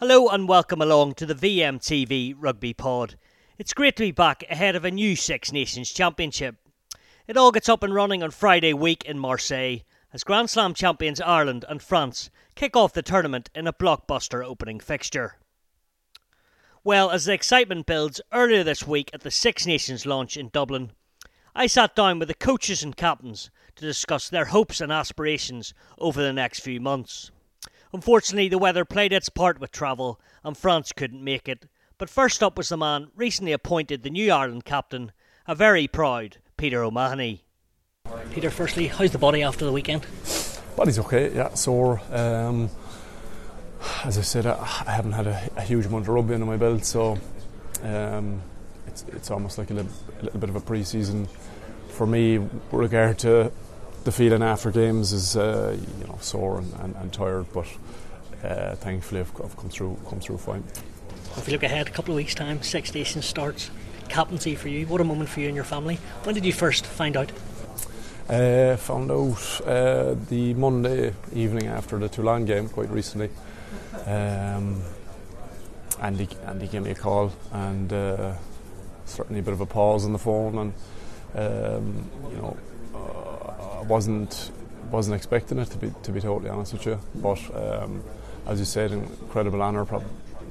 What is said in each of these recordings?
Hello and welcome along to the VMTV Rugby Pod. It's great to be back ahead of a new Six Nations Championship. It all gets up and running on Friday week in Marseille as Grand Slam champions Ireland and France kick off the tournament in a blockbuster opening fixture. Well, as the excitement builds earlier this week at the Six Nations launch in Dublin, I sat down with the coaches and captains to discuss their hopes and aspirations over the next few months. Unfortunately, the weather played its part with travel, and France couldn't make it. But first up was the man recently appointed the new Ireland captain, a very proud Peter O'Mahony. Peter, firstly, how's the body after the weekend? Body's okay, yeah, sore. Um, as I said, I, I haven't had a, a, huge amount of rugby under my belt, so um, it's, it's almost like a little, a little bit of a pre-season for me. With regard to the feeling after games is uh, you know sore and, and, and tired, but uh, thankfully I've, I've, come through come through fine. If you look ahead, a couple of weeks' time, Six Nations starts. Captaincy for you. What a moment for you and your family. When did you first find out? Uh, found out uh, the Monday evening after the Toulon game, quite recently. Um, Andy, Andy gave me a call, and uh, certainly a bit of a pause on the phone, and um, you know wasn't wasn't expecting it to be to be totally honest with you. But um, as you said, incredible honour, prob-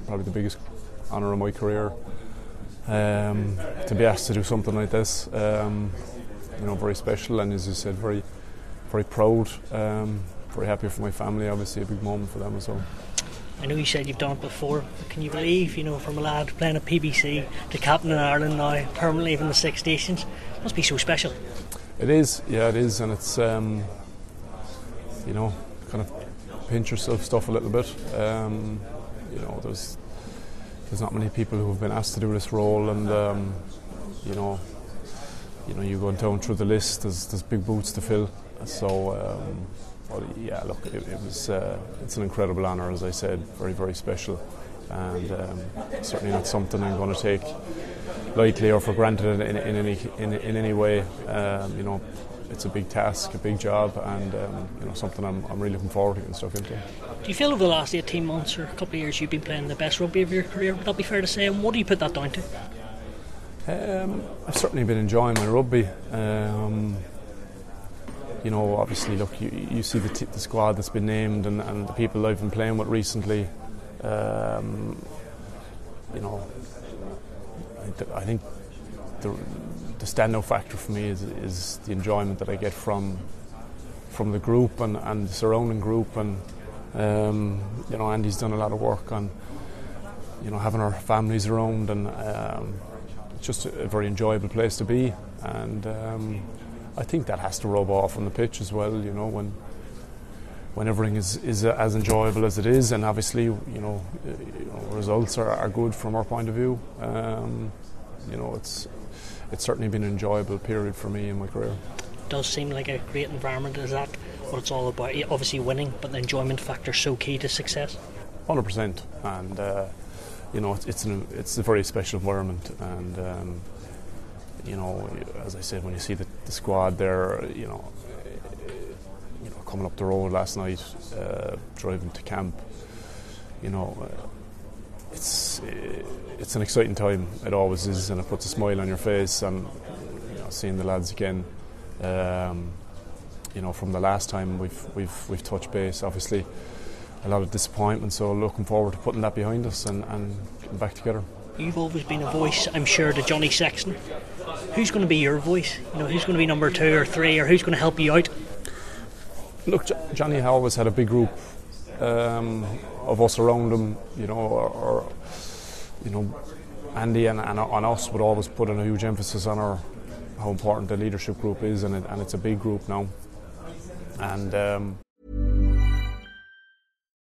probably the biggest honour of my career. Um, to be asked to do something like this, um, you know, very special, and as you said, very very proud. Um, very happy for my family. Obviously, a big moment for them as well. I know you said you've done it before. can you believe, you know, from a lad playing at PBC to captain in Ireland now, permanently in the Six Nations, must be so special. It is, yeah, it is, and it's um, you know kind of pinch yourself stuff a little bit. Um, you know, there's there's not many people who have been asked to do this role, and um, you know, you know, you go down through the list. There's there's big boots to fill. So, um, well, yeah, look, it, it was uh, it's an incredible honour, as I said, very very special, and um, certainly not something I'm going to take lightly or for granted in, in any in, in, any way. Um, you know, it's a big task, a big job, and um, you know something I'm, I'm really looking forward to getting stuck into. Do you feel over the last 18 months or a couple of years you've been playing the best rugby of your career? Would that be fair to say? And what do you put that down to? Um, I've certainly been enjoying my rugby. Um, you know, obviously, look, you, you see the, t- the, squad that's been named and, and, the people I've been playing with recently. Um, you know, I think the, the standout factor for me is, is the enjoyment that I get from from the group and, and the surrounding group. And um, you know Andy's done a lot of work on you know having our families around and um, it's just a, very enjoyable place to be. And um, I think that has to rub off on the pitch as well you know when when everything is, is as enjoyable as it is and obviously you know, you know results are, are good from our point of view um, you know, it's it's certainly been an enjoyable period for me in my career. It does seem like a great environment. Is that what it's all about? Obviously, winning, but the enjoyment factor is so key to success. Hundred percent, and uh, you know, it's it's, an, it's a very special environment, and um, you know, as I said, when you see the, the squad there, you know, coming up the road last night, uh, driving to camp, you know. Uh, it's it's an exciting time. It always is, and it puts a smile on your face. And you know, seeing the lads again, um, you know, from the last time we've we've we've touched base. Obviously, a lot of disappointment. So looking forward to putting that behind us and, and getting back together. You've always been a voice, I'm sure, to Johnny Sexton. Who's going to be your voice? You know, who's going to be number two or three, or who's going to help you out? Look, Johnny always had a big group um, of us around him, you know, or, or you know, Andy and, and on us would always put in a huge emphasis on our how important the leadership group is, and, it, and it's a big group now. And um,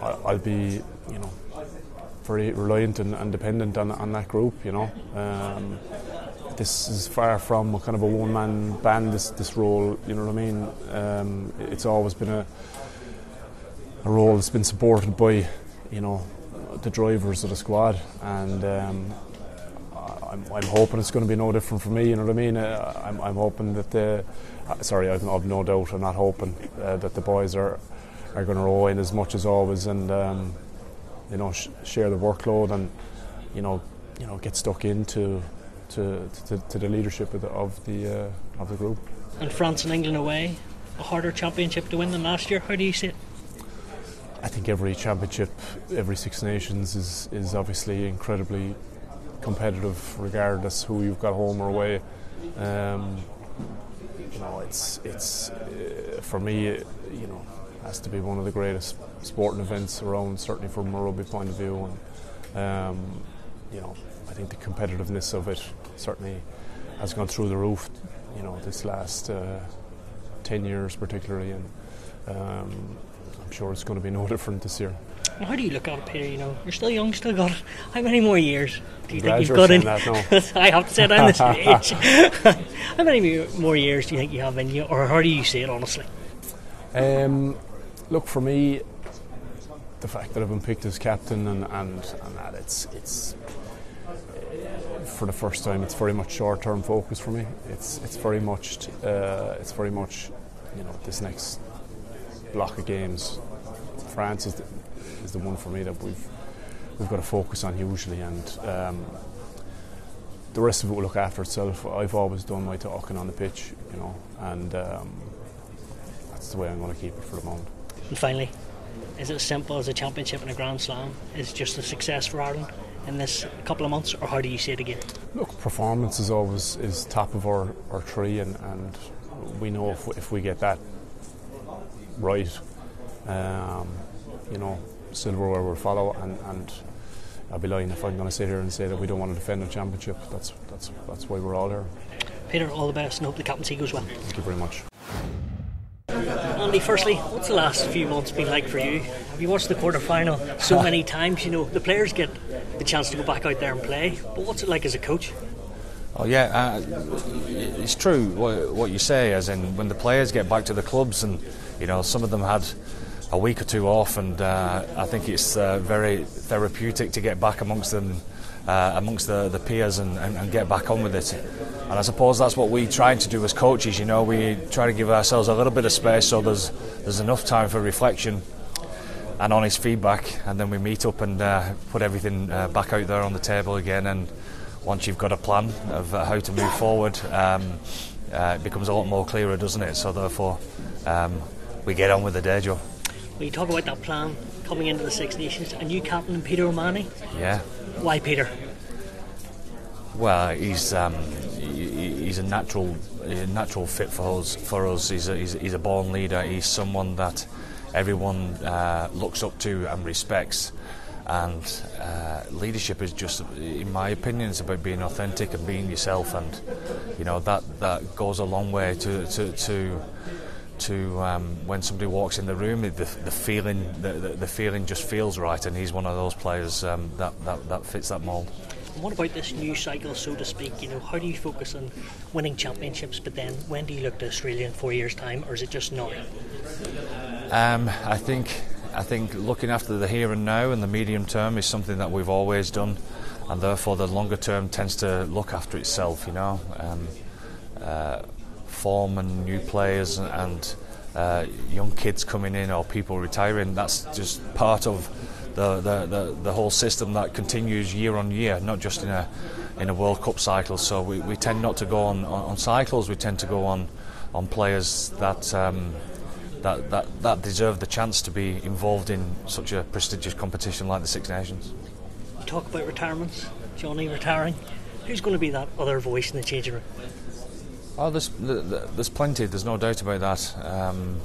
I'll be, you know, very reliant and, and dependent on, on that group. You know, um, this is far from a kind of a one-man band. This this role, you know what I mean. Um, it's always been a a role that's been supported by, you know, the drivers of the squad, and um, I'm, I'm, hoping it's going to be no different for me. You know what I mean? Uh, I'm, I'm, hoping that the uh, sorry, I've, I've, no doubt. I'm not hoping uh, that the boys are are going to roll in as much as always, and um, you know, sh- share the workload, and you know, you know, get stuck into to, to, to the leadership of the of the, uh, of the group. And France and England away, a harder championship to win than last year. How do you see it? I think every championship, every Six Nations is is obviously incredibly competitive, regardless who you've got home or away. Um, you know, it's it's uh, for me, you know, has to be one of the greatest sporting events around, certainly from a rugby point of view. And um, you know, I think the competitiveness of it certainly has gone through the roof. You know, this last uh, ten years, particularly, and um, I'm sure it's going to be no different this year. Well, how do you look at it, Peter? You know, you're still young, still got how many more years do you think you've got in? That, no. I have to say that on this age. how many more years do you think you have in you, or how do you see it honestly? Um, look, for me, the fact that I've been picked as captain and, and, and that it's it's for the first time it's very much short term focus for me. It's it's very much uh, it's very much you know this next block of games. France is the, is the one for me that we've we've got to focus on hugely, and um, the rest of it will look after itself. I've always done my talking on the pitch, you know, and um, that's the way I'm going to keep it for the moment. And finally, is it as simple as a championship and a Grand Slam? Is just a success for Ireland in this couple of months, or how do you see it again? Look, performance is always is top of our, our tree, and, and we know if, if we get that right. Um, you know, silverware will follow, and, and I'd be lying if I'm going to sit here and say that we don't want to defend a championship. That's that's that's why we're all here. Peter, all the best, and hope the captaincy goes well. Thank you very much. Andy, firstly, what's the last few months been like for you? Have you watched the quarter final so many times? You know, the players get the chance to go back out there and play, but what's it like as a coach? Oh yeah, uh, it's true what, what, you say. As in, when the players get back to the clubs, and you know, some of them had a week or two off, and uh, I think it's uh, very therapeutic to get back amongst them, uh, amongst the, the peers, and, and, and, get back on with it. And I suppose that's what we try to do as coaches. You know, we try to give ourselves a little bit of space so there's there's enough time for reflection and honest feedback, and then we meet up and uh, put everything uh, back out there on the table again. And once you've got a plan of uh, how to move forward, um, it becomes a lot more clearer, doesn't it? So therefore, um, we get on with the day. When you talk about that plan coming into the Six Nations, a new captain, Peter O'Mahony. Yeah. Why Peter? Well, he's um, he's a natural a natural fit for us. For us, he's a, he's, he's a born leader. He's someone that everyone uh, looks up to and respects. And uh, leadership is just, in my opinion, it's about being authentic and being yourself. And you know that that goes a long way to to. to to um, when somebody walks in the room, the, the feeling the, the, feeling just feels right, and he's one of those players um, that, that, that fits that mould. What about this new cycle, so to speak? You know, how do you focus on winning championships, but then when do you look to Australia in four years' time, or is it just now? Um, I think I think looking after the here and now and the medium term is something that we've always done, and therefore the longer term tends to look after itself. You know. Um, uh, form and new players and uh, young kids coming in or people retiring. That's just part of the, the, the, the, whole system that continues year on year, not just in a in a World Cup cycle. So we, we tend not to go on, on, on cycles. We tend to go on on players that. Um, that, that, that deserve the chance to be involved in such a prestigious competition like the Six Nations. You talk about retirements, Johnny retiring. Who's going to be that other voice in the changing room? Oh, there's, there's plenty, there's no doubt about that. Um,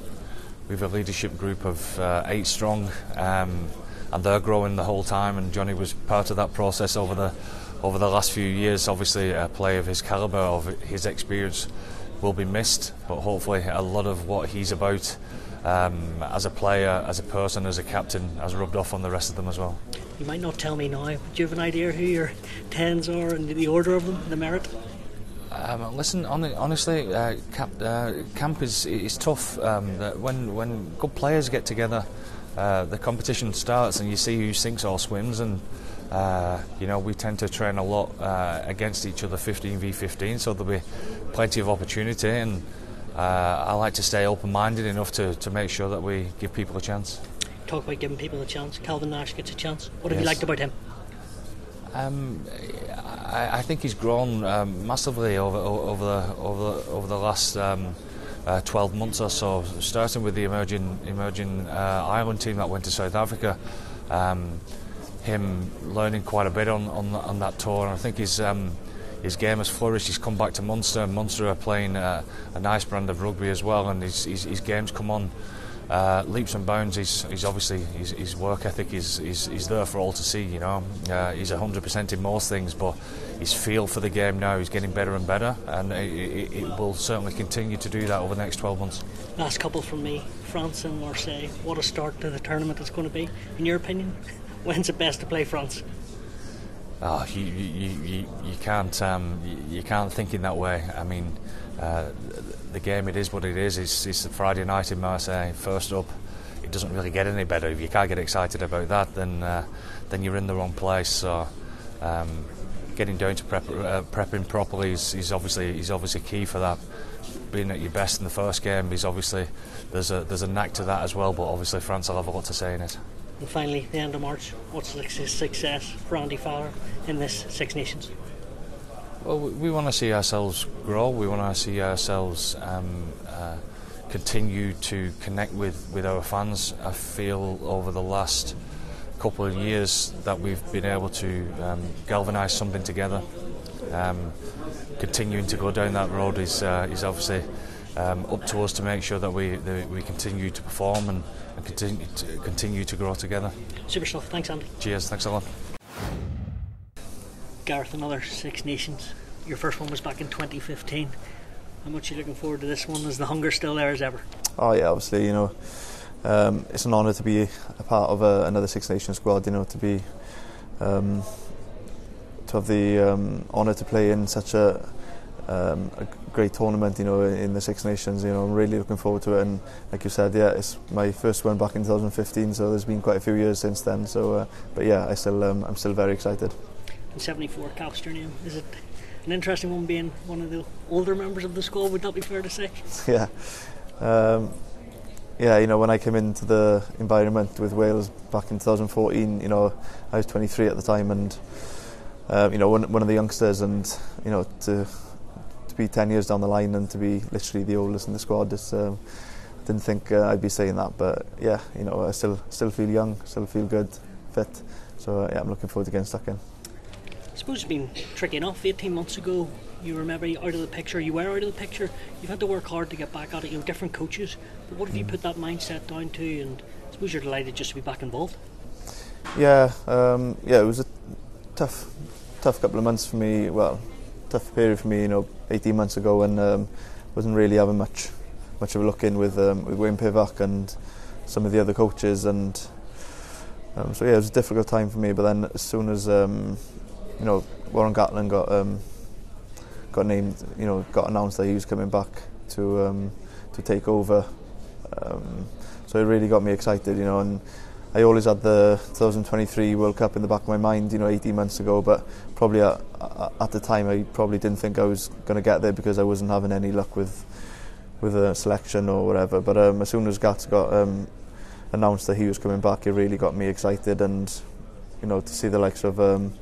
we have a leadership group of uh, eight strong, um, and they're growing the whole time. And Johnny was part of that process over the over the last few years. Obviously, a player of his calibre, of his experience, will be missed. But hopefully, a lot of what he's about um, as a player, as a person, as a captain, has rubbed off on the rest of them as well. You might not tell me now, but do you have an idea who your tens are and the order of them, the merit? Um, listen, honestly, uh, camp, uh, camp, is is tough. Um, when when good players get together, uh, the competition starts, and you see who sinks or swims. And uh, you know, we tend to train a lot uh, against each other, 15 v 15, so there'll be plenty of opportunity. And uh, I like to stay open-minded enough to, to make sure that we give people a chance. Talk about giving people a chance. Calvin Nash gets a chance. What have yes. you liked about him? Um, I, I, think he's grown um, massively over over the over the, over the last um, uh, 12 months or so. Starting with the emerging emerging uh, Ireland team that went to South Africa, um, him learning quite a bit on on, on that tour, and I think he's um, his game has flourished. He's come back to Munster. Munster are playing uh, a nice brand of rugby as well, and his, his, his game's come on uh, leaps and bounds. He's, he's obviously his, his work ethic is, is, is there for all to see. You know, uh, he's hundred percent in most things, but his feel for the game now is getting better and better, and it, it, it will certainly continue to do that over the next 12 months. Last couple from me, France and Marseille. What a start to the tournament it's going to be, in your opinion. When's it best to play France? Oh, you, you, you, you can't um, you, can't think in that way. I mean, uh, the game it is what it is. It's, it's Friday night in Marseille. First up, it doesn't really get any better. If you can't get excited about that, then uh, then you're in the wrong place. So, um, getting down to prep, uh, prepping properly is, is obviously is obviously key for that. Being at your best in the first game is obviously there's a there's a knack to that as well. But obviously France will have a lot to say in it. And finally, the end of March, what's the success for Andy Farrell in this Six Nations? Well, we, want to see ourselves grow. We want to see ourselves um, uh, continue to connect with, with our fans. I feel over the last couple of years that we've been able to um, galvanise something together. Um, continuing to go down that road is uh, is obviously um, up to us to make sure that we that we continue to perform and and continue to, continue to grow together. Super stuff. Thanks, Andy. Cheers. Thanks a lot. Gareth, another Six Nations. Your first one was back in 2015. How much are you looking forward to this one? Is the hunger still there as ever? Oh yeah, obviously. You know, um, it's an honour to be a part of a, another Six Nations squad. You know, to be um, to have the um, honour to play in such a um, a great tournament, you know, in the Six Nations. You know, I'm really looking forward to it. And like you said, yeah, it's my first one back in 2015, so there's been quite a few years since then. So, uh, but yeah, I still, um, I'm still very excited. And 74 caps your name. Is it an interesting one being one of the older members of the squad? Would that be fair to say? yeah. Um, yeah, you know, when I came into the environment with Wales back in 2014, you know, I was 23 at the time, and um, you know, one, one of the youngsters, and you know, to be 10 years down the line and to be literally the oldest in the squad. It's, um, I didn't think uh, I'd be saying that, but yeah, you know, I still still feel young, still feel good, fit. So uh, yeah, I'm looking forward to getting stuck in. I suppose it's been tricky enough. 18 months ago, you remember out of the picture. You were out of the picture. You've had to work hard to get back at it. You know, different coaches. But what have mm. you put that mindset down to? And I suppose you're delighted just to be back involved. Yeah, um, yeah, it was a tough, tough couple of months for me. Well, tough period for me, you know, 18 months ago when um, wasn't really having much much of a look in with um, with Wayne Pivac and some of the other coaches and um, so yeah it was a difficult time for me but then as soon as um, you know Warren Gatland got um, got named you know got announced that he was coming back to um, to take over um, so it really got me excited you know and I always had the 2023 World Cup in the back of my mind, you know, 18 months ago. But probably at, at the time, I probably didn't think I was going to get there because I wasn't having any luck with with a selection or whatever. But um, as soon as Gats got um, announced that he was coming back, it really got me excited. And you know, to see the likes of um,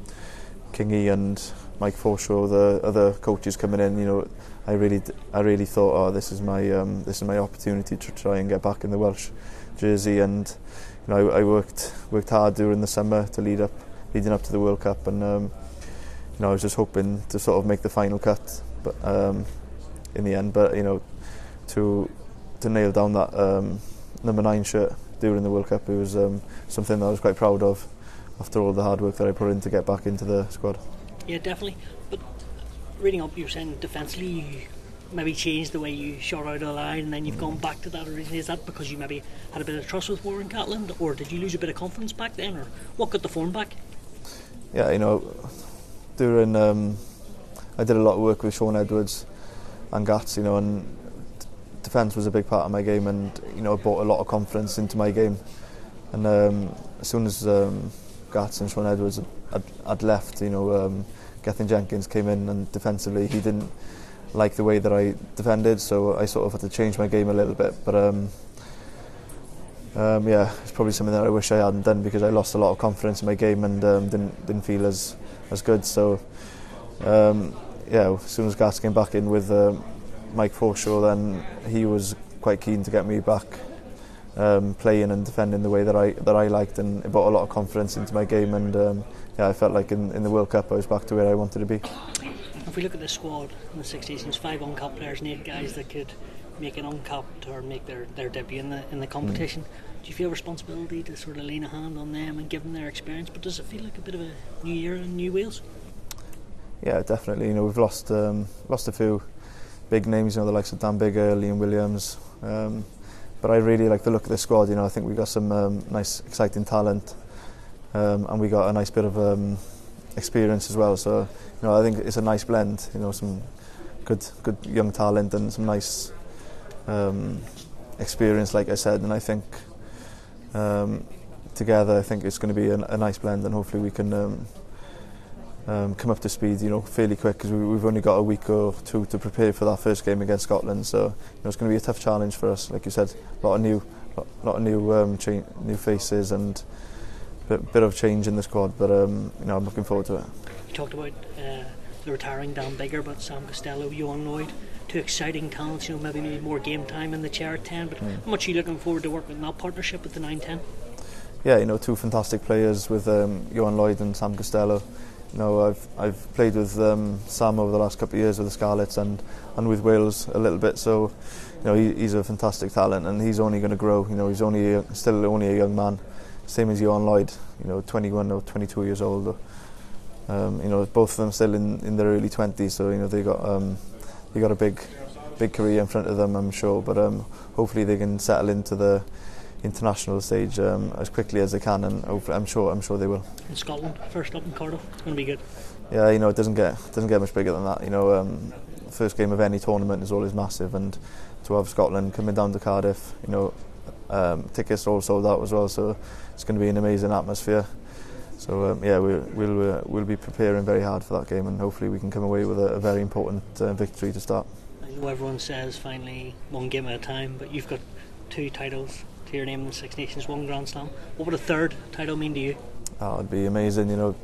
Kingy and Mike Forshaw, the other coaches coming in, you know, I really, I really thought, oh, this is my, um, this is my opportunity to try and get back in the Welsh jersey. And you know, I, I, worked worked hard during the summer to lead up, leading up to the World Cup, and um, you know, I was just hoping to sort of make the final cut, but um, in the end, but you know, to to nail down that um, number nine shirt during the World Cup, it was um, something that I was quite proud of after all the hard work that I put in to get back into the squad. Yeah, definitely. But reading up, you were saying defensively maybe changed the way you shot out of the line and then you've gone back to that originally? Is that because you maybe had a bit of trust with Warren Gatland or did you lose a bit of confidence back then or what got the form back? Yeah, you know, during um, I did a lot of work with Shaun Edwards and Gats, you know, and defence was a big part of my game and you know brought a lot of confidence into my game. And um, as soon as um, Gats and Shaun Edwards had, had left, you know, um, Gethin Jenkins came in and defensively he didn't like the way that I defended, so I sort of had to change my game a little bit. But um, um, yeah, it's probably something that I wish I hadn't done because I lost a lot of confidence in my game and um, didn't didn't feel as as good. So um, yeah, as soon as Gats came back in with uh, Mike Forshaw, then he was quite keen to get me back um, playing and defending the way that I that I liked, and it brought a lot of confidence into my game. And um, yeah, I felt like in, in the World Cup I was back to where I wanted to be. If we look at the squad in the 60s, there's five uncapped players and eight guys that could make an uncapped or make their, their debut in the in the competition. Mm. Do you feel responsibility to sort of lean a hand on them and give them their experience? But does it feel like a bit of a new year and new wheels? Yeah, definitely. You know, we've lost um, lost a few big names. You know, the likes of Dan Biggar, Liam Williams. Um, But I really like the look of the squad. You know, I think we've got some um, nice, exciting talent, um, and we got a nice bit of um, experience as well. So, you know, I think it's a nice blend. You know, some good, good young talent and some nice um, experience, like I said. And I think um, together, I think it's going to be a, a nice blend, and hopefully we can. Um, um, come up to speed, you know, fairly quick because we, we've only got a week or two to prepare for that first game against Scotland. So you know, it's going to be a tough challenge for us. Like you said, a lot of new, lot, lot of new, um, cha- new faces and a bit, bit of change in the squad. But um, you know, I'm looking forward to it. You talked about uh, the retiring Dan Biggar, but Sam Costelow, Ioan Lloyd, two exciting talents. You know, maybe need more game time in the chair at ten. But mm. how much are you looking forward to working in that partnership with the nine ten? Yeah, you know, two fantastic players with um, Ioan Lloyd and Sam Costelow You know, I've, I've played with um, Sam over the last couple of years with the Scarlets and, and with Wales a little bit, so you know, he, he's a fantastic talent and he's only going to grow. You know, he's only a, still only a young man, same as Johan Lloyd, you know, 21 or 22 years old. Um, you know, both of them still in, in their early 20s, so you know, they got um, they got a big big career in front of them, I'm sure. But um, hopefully they can settle into the international stage um, as quickly as they can, and I'm sure I'm sure they will. In Scotland, first up in Cardiff, it's going to be good. Yeah, you know it doesn't get doesn't get much bigger than that. You know, um, first game of any tournament is always massive, and to have Scotland coming down to Cardiff, you know, um, tickets are all sold out as well, so it's going to be an amazing atmosphere. So um, yeah, we, we'll uh, we'll be preparing very hard for that game, and hopefully we can come away with a, a very important uh, victory to start. I know everyone says finally one game at a time, but you've got two titles to your name in the Six Nations, one Grand Slam. What would a third title mean to you? Oh, it'd be amazing, you know,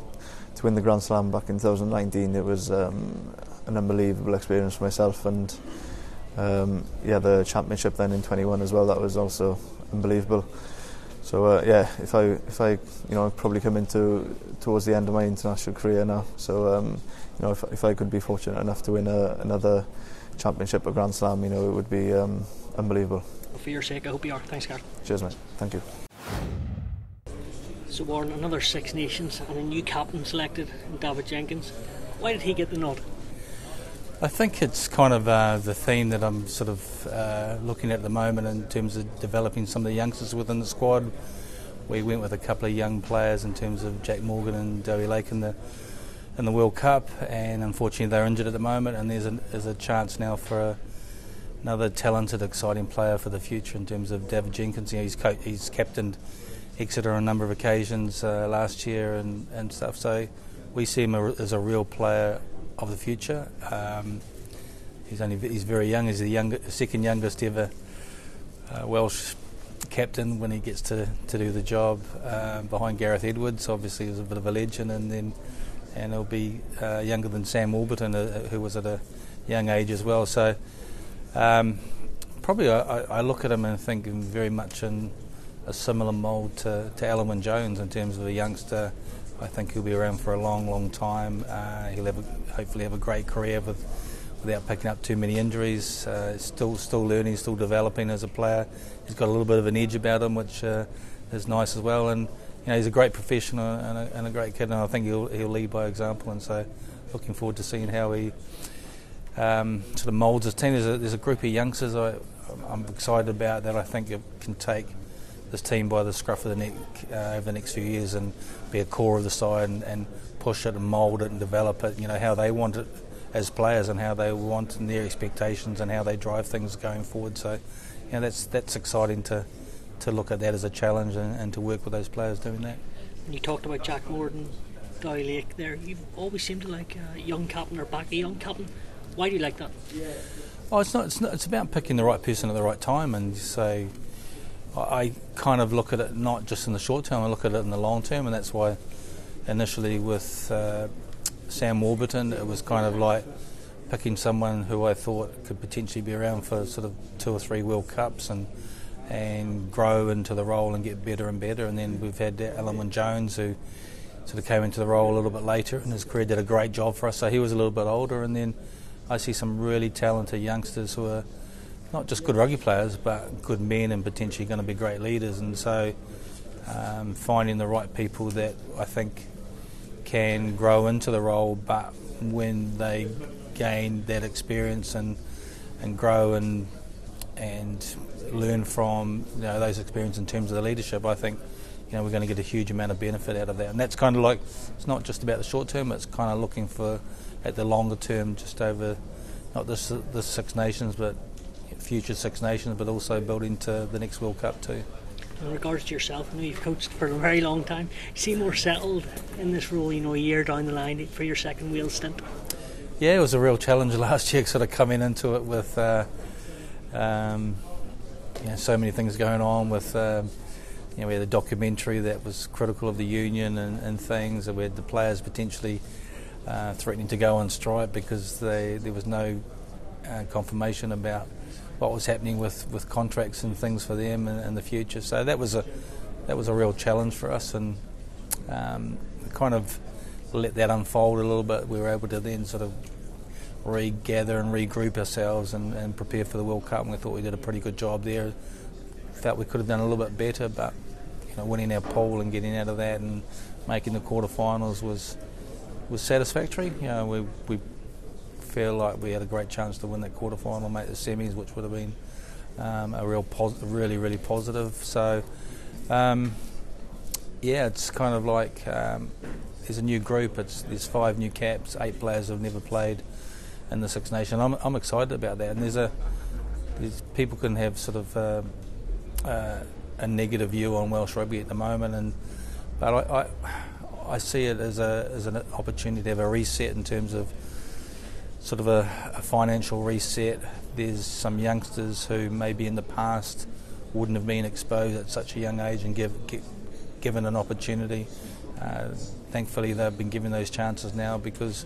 to win the Grand Slam back in 2019. It was um, an unbelievable experience for myself, and um, yeah, the championship then in 21 as well. That was also unbelievable. So uh, yeah, if I if I you know I've probably come into towards the end of my international career now. So um, you know if, if I could be fortunate enough to win a, another championship or Grand Slam, you know it would be um, unbelievable for your sake, I hope you are. Thanks, Gareth. Cheers, mate. Thank you. So, Warren, another Six Nations and a new captain selected, Dafydd Jenkins. Why did he get the nod? I think it's kind of uh, the theme that I'm sort of uh, looking at at the moment in terms of developing some of the youngsters within the squad. We went with a couple of young players in terms of Jac Morgan and Dewi Lake in the in the World Cup, and unfortunately they're injured at the moment. And there's a, there's a chance now for a another talented, exciting player for the future in terms of Dafydd Jenkins. You know, he's, co- he's captained Exeter on a number of occasions uh, last year and, and stuff. So we see him as a real player of the future. Um, he's only he's very young. He's the young, second youngest ever uh, Welsh captain when he gets to, to do the job uh, behind Gareth Edwards. Obviously, he's a bit of a legend, and then and he'll be uh, younger than Sam Warburton, uh, who was at a young age as well. So um, probably I, I, look at him and think very much in a similar mould to, to Jones in terms of a youngster. I think he'll be around for a long, long time. Uh, he'll have a, hopefully have a great career with, without picking up too many injuries. Uh, still, still learning, still developing as a player. He's got a little bit of an edge about him, which uh, is nice as well. And you know, he's a great professional and a, and a great kid, and I think he'll, he'll lead by example. And so, looking forward to seeing how he um, sort of moulds his team. There's a, there's a group of youngsters I, I'm excited about that I think can take this team by the scruff of the neck uh, over the next few years and be a core of the side and, and push it and mould it and develop it. You know how they want it as players and how they want and their expectations and how they drive things going forward. So, you know, that's that's exciting to to look at that as a challenge and, and to work with those players doing that. And you talked about Jac Morgan, Dewi Lake there. You've always seemed to like a young captain or back a young captain. Why do you like that? Oh, it's not. It's not. It's about picking the right person at the right time, and so I, I kind of look at it not just in the short term. I look at it in the long term, and that's why initially with uh, Sam Warburton, it was kind of like picking someone who I thought could potentially be around for sort of two or three World Cups and and grow into the role and get better and better. And then we've had Alan Jones who sort of came into the role a little bit later in his career, did a great job for us. So he was a little bit older, and then I see some really talented youngsters who are not just good rugby players, but good men and potentially going to be great leaders. And so um, finding the right people that I think can grow into the role, but when they gain that experience and and grow and and learn from you know, those experiences in terms of the leadership, I think you know we're going to get a huge amount of benefit out of that. And that's kind of like it's not just about the short term; it's kind of looking for at the longer term, just over not this the Six Nations, but future Six Nations, but also building to the next World Cup too. In regards to yourself, I know you've coached for a very long time. You seem more settled in this role, you know, a year down the line for your second wheel stint. Yeah, it was a real challenge last year, sort of coming into it with uh, um, you know, so many things going on with. Um, you know, we had a documentary that was critical of the union and, and things, and we had the players potentially uh, threatening to go on strike because they, there was no uh, confirmation about what was happening with, with contracts and things for them in, in, the future. So that was a that was a real challenge for us, and um, kind of let that unfold a little bit. We were able to then sort of regather and regroup ourselves and, and prepare for the World Cup, and we thought we did a pretty good job there. Felt we could have done a little bit better, but you know, winning our pool and getting out of that and making the quarterfinals was was satisfactory. You know, we we feel like we had a great chance to win that quarterfinal, make the semis, which would have been um, a real pos- really really positive. So. Um, yeah, it's kind of like um, there's a new group. It's there's five new caps, eight players who've never played in the Six Nations. I'm, I'm excited about that. And there's a there's, people can have sort of uh, uh, a negative view on Welsh rugby at the moment, and but I, I, I see it as a as an opportunity to have a reset in terms of sort of a, a financial reset. There's some youngsters who maybe in the past wouldn't have been exposed at such a young age and give, give given an opportunity. Uh, thankfully, they've been given those chances now because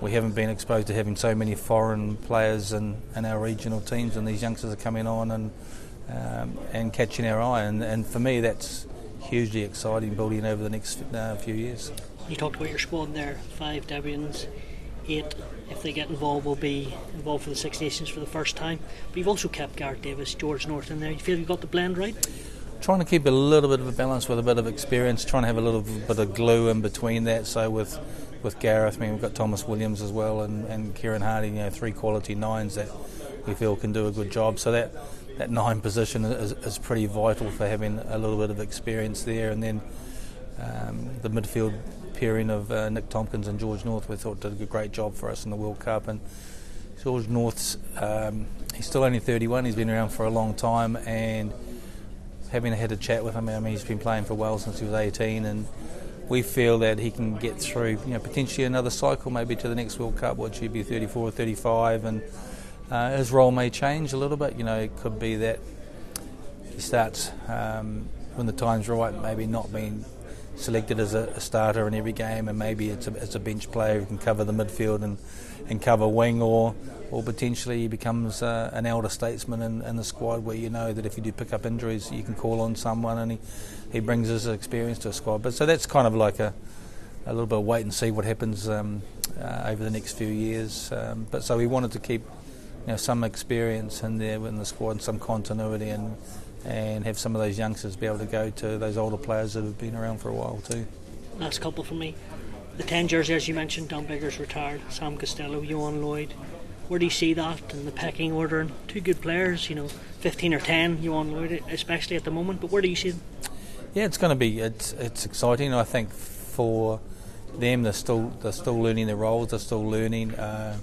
we haven't been exposed to having so many foreign players in, in our regional teams, and these youngsters are coming on and um, and catching our eye. And, and, for me, that's hugely exciting building over the next uh, few years. You talked about your squad there five Debians, eight, if they get involved, will be involved for the Six Nations for the first time. But you've also kept Gareth Davies, George North in there. You feel you've got the blend right? Trying to keep a little bit of a balance with a bit of experience, trying to have a little bit of glue in between that. So with with Gareth. I mean, we've got Tomos Williams as well and, and Kieran Hardy, you know, three quality nines that we feel can do a good job. So that, that nine position is, is pretty vital for having a little bit of experience there. And then um, the midfield pairing of uh, Nick Tompkins and George North, we thought did a great job for us in the World Cup. And George North's, um, he's still only 31, he's been around for a long time. And having had a chat with him, I mean, he's been playing for Wales since he was 18. and we feel that he can get through, you know, potentially another cycle, maybe to the next World Cup, which he'd be 34 or 35, and uh, his role may change a little bit. You know, it could be that he starts um, when the time's right, maybe not being selected as a, a, starter in every game, and maybe it's a, it's a bench player who can cover the midfield and, and cover wing, or or potentially he becomes uh, an elder statesman in, in, the squad where you know that if you do pick up injuries, you can call on someone, and he, he brings his experience to a squad. But so that's kind of like a a little bit of wait and see what happens um, uh, over the next few years. Um, but so we wanted to keep you know some experience in there in the squad, and some continuity, and and have some of those youngsters be able to go to those older players that have been around for a while too. Last couple for me. The 10 jersey, as you mentioned, Dan Biggar's retired, Sam Costelow, Ioan Lloyd. Where do you see that in the pecking order? And two good players, you know, 15 or 10, Ioan Lloyd, especially at the moment. But where do you see them? Yeah, it's going to be it's it's exciting. I think for them, they're still they're still learning their roles. They're still learning. Uh,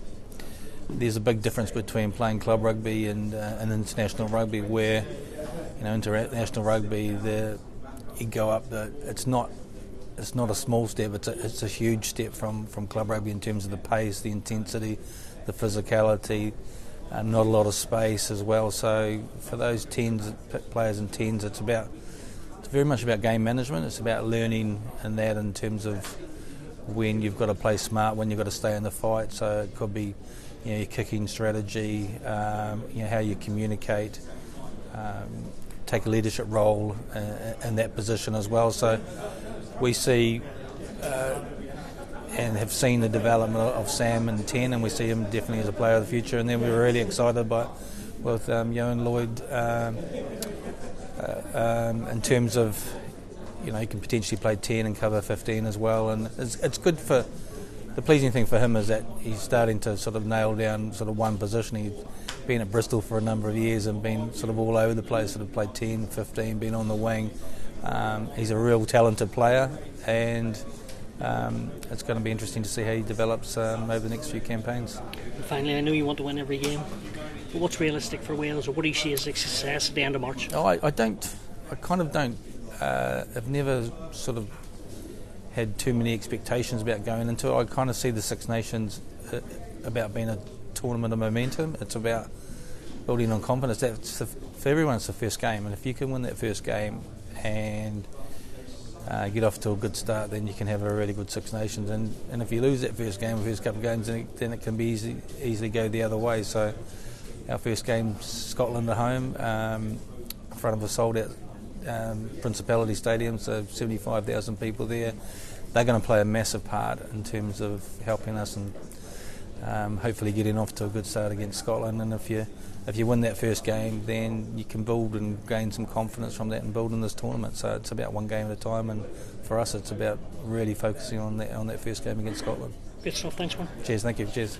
there's a big difference between playing club rugby and, uh, and international rugby, where you know international rugby, the you go up. The, it's not it's not a small step. It's a, it's a huge step from, from club rugby in terms of the pace, the intensity, the physicality, and not a lot of space as well. So for those tens players and tens, it's about it's very much about game management. It's about learning and that in terms of when you've got to play smart, when you've got to stay in the fight. So it could be you know, your kicking strategy, um, you know, how you communicate, um, take a leadership role uh, in that position as well. So we see uh, and have seen the development of Sam and Ten, and we see him definitely as a player of the future. And then we were really excited by with um, Ioan Lloyd um, uh, um, in terms of you know he can potentially play 10 and cover 15 as well, and it's, it's good for the pleasing thing for him is that he's starting to sort of nail down sort of one position. He's been at Bristol for a number of years and been sort of all over the place, sort of played 10, 15, been on the wing. Um, he's a real talented player, and um, it's going to be interesting to see how he develops um, over the next few campaigns. finally, I know you want to win every game, but what's realistic for Wales, or what do you see as a success at the end of March? Oh, I, I don't. I kind of don't. Uh, I've never sort of had too many expectations about going into it. I kind of see the Six Nations uh, about being a tournament of momentum. It's about building on confidence. That's the, for everyone, it's the first game, and if you can win that first game and uh, get off to a good start, then you can have a really good Six Nations. And, and if you lose that first game, first couple of games, then it, then it can be easy, easily go the other way. So our first game, Scotland at home, um, in front of a sold out um, Principality Stadium, so 75,000 people there. They're going to play a massive part in terms of helping us and um, hopefully getting off to a good start against Scotland. And if you if you win that first game, then you can build and gain some confidence from that and build in this tournament. So it's about one game at a time, and for us, it's about really focusing on that on that first game against Scotland. Good stuff. Thanks, man. Cheers. Thank you. Cheers.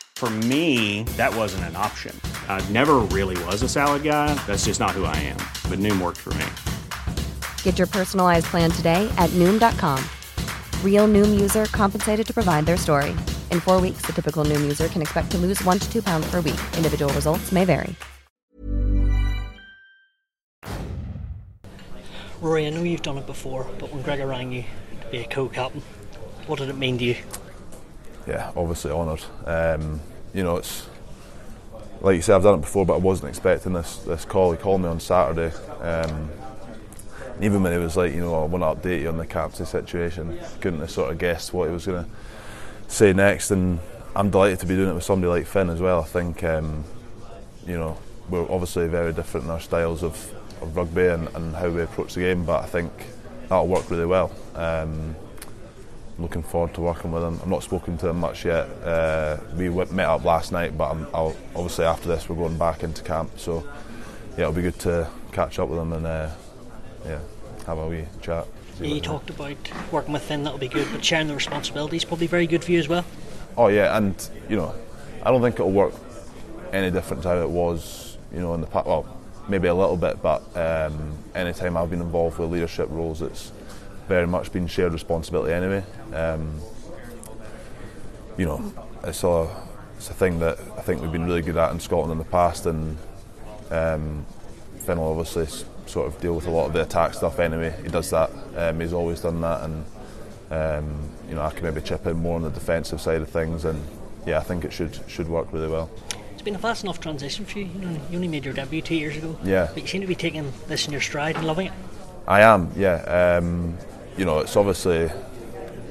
For me, that wasn't an option. I never really was a salad guy. That's just not who I am. But Noom worked for me. Get your personalized plan today at Noom.com. Real Noom user compensated to provide their story. In four weeks, the typical Noom user can expect to lose one to two pounds per week. Individual results may vary. Rory, I know you've done it before, but when Gregor rang you to be a co-captain, what did it mean to you? Yeah, obviously honoured. Um, you know, it's like you said, I've done it before, but I wasn't expecting this this call. He called me on Saturday. Um, even when he was like, you know, I want to update you on the captain situation, couldn't have sort of guessed what he was going to say next. And I'm delighted to be doing it with somebody like Finn as well. I think, um, you know, we're obviously very different in our styles of, of rugby and, and, how we approach the game, but I think that'll work really well. Um, looking forward to working with him. I've not spoken to him much yet. Uh, we met up last night, but I'll, obviously after this we're going back into camp, so yeah, it'll be good to catch up with him and uh, yeah, have a wee chat. You talked about working with Finn, that'll be good, but sharing the responsibilities probably very good for you as well. Oh yeah, and you know, I don't think it'll work any different to how it was, you know, in the past. Well, maybe a little bit, but um, anytime I've been involved with leadership roles, it's very much been shared responsibility anyway. Um, you know, it's a it's a thing that I think we've been really good at in Scotland in the past, and um, Finn will obviously sort of deal with a lot of the attack stuff anyway. He does that. Um, he's always done that, and um, you know I can maybe chip in more on the defensive side of things, and yeah, I think it should should work really well. It's been a fast enough transition for you. You, know, you only made your debut two years ago. Yeah. But you seem to be taking this in your stride and loving it. I am, yeah. Um, you know, it's obviously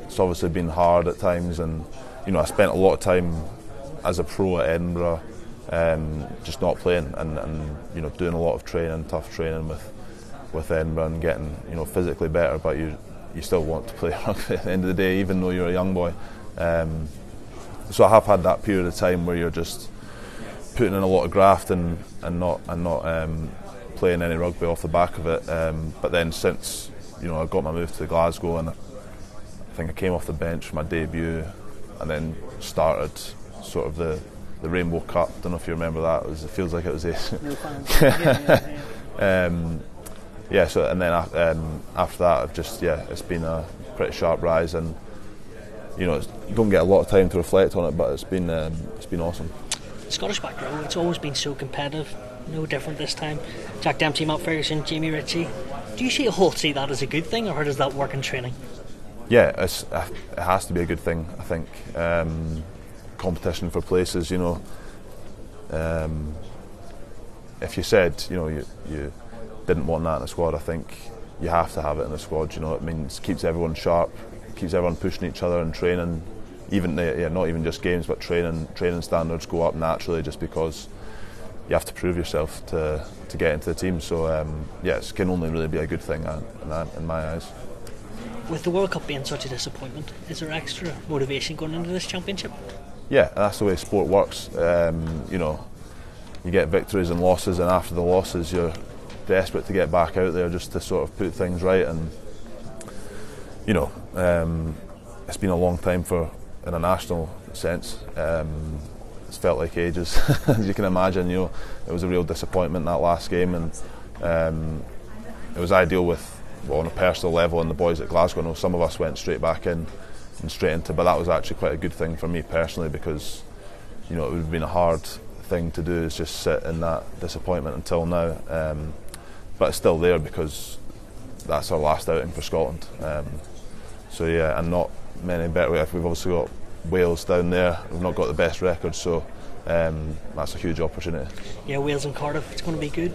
it's obviously been hard at times, and you know, I spent a lot of time as a pro at Edinburgh, um, just not playing, and, and you know, doing a lot of training, tough training with with Edinburgh, and getting you know physically better. But you you still want to play rugby at the end of the day, even though you're a young boy. Um, so I have had that period of time where you're just putting in a lot of graft and, and not and not um, playing any rugby off the back of it. Um, but then since you know I got my move to Glasgow and I think I came off the bench for my debut and then started sort of the the Rainbow Cup. Don't know if you remember that. It, was, it feels like it was this. No yeah, yeah, yeah. um, yeah, so and then um, after that, I've just yeah, it's been a pretty sharp rise, and you know, it's, you don't get a lot of time to reflect on it, but it's been um, it's been awesome. Scottish background, it's always been so competitive. No different this time. Jack Dempsey, Matt Fagerson, Jamie Ritchie. Do you see all see that as a good thing, or how does that work in training? Yeah, uh, it has to be a good thing. I think um, competition for places. You know, um, if you said you know you, you didn't want that in the squad, I think you have to have it in the squad. You know, it means keeps everyone sharp, keeps everyone pushing each other and training. Even yeah, not even just games, but training training standards go up naturally just because you have to prove yourself to to get into the team. So um, yeah, it can only really be a good thing uh, in, in my eyes. With the World Cup being such a disappointment, is there extra motivation going into this championship? Yeah, that's the way sport works. Um, you know, you get victories and losses, and after the losses, you're desperate to get back out there just to sort of put things right. And you know, um, it's been a long time for in a national sense. Um, it's felt like ages, as you can imagine. You know, it was a real disappointment that last game, and um, it was ideal with well, on a personal level. And the boys at Glasgow, I know some of us went straight back in and straight into, but that was actually quite a good thing for me personally because you know it would have been a hard thing to do is just sit in that disappointment until now. Um, but it's still there because that's our last outing for Scotland. Um, so yeah, and not many better. We've obviously got Wales down there. We've not got the best record, so um, that's a huge opportunity. Yeah, Wales and Cardiff. It's going to be good.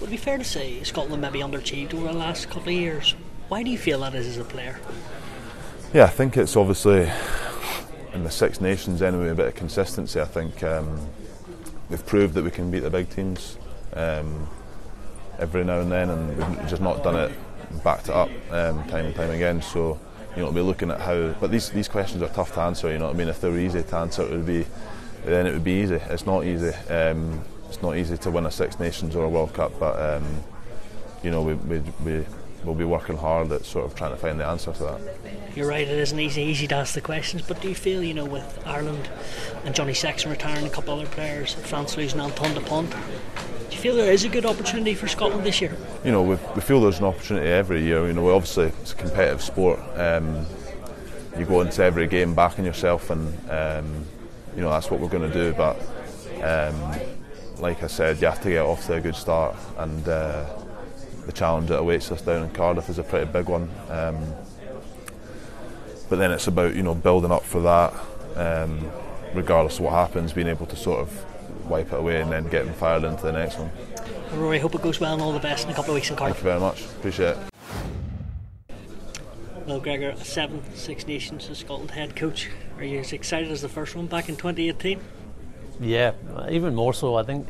Would it be fair to say Scotland maybe underachieved over the last couple of years? Why do you feel that is as a player? Yeah, I think it's obviously in the Six Nations anyway a bit of consistency. I think um, we've proved that we can beat the big teams um, every now and then, and we've just not done it backed it up um, time and time again. So you know, be looking at how. But these these questions are tough to answer. You know what I mean? If they were easy to answer, it would be then it would be easy. It's not easy. Um, it's not easy to win a Six Nations or a World Cup, but um, you know, we, we, we we'll be working hard at sort of trying to find the answer to that. You're right, it isn't easy, easy to ask the questions, but do you feel, you know, with Ireland and Johnny Sexton retiring, a couple other players, France losing Antoine Dupont, do you feel there is a good opportunity for Scotland this year? You know, we, feel there's an opportunity every year. You know, obviously it's a competitive sport. Um, you go into every game backing yourself, and um, you know that's what we're going to do. But um, like I said, you have to get off to a good start, and uh, the challenge that awaits us down in Cardiff is a pretty big one. Um, but then it's about you know building up for that, um, regardless of what happens, being able to sort of wipe it away and then get them fired into the next one. Rory, hope it goes well and all the best in a couple of weeks in Cardiff. Thank you very much. Appreciate it. Well, Gregor, seventh Six Nations as Scotland head coach. Are you as excited as the first one back in 2018? Yeah, even more so. I think.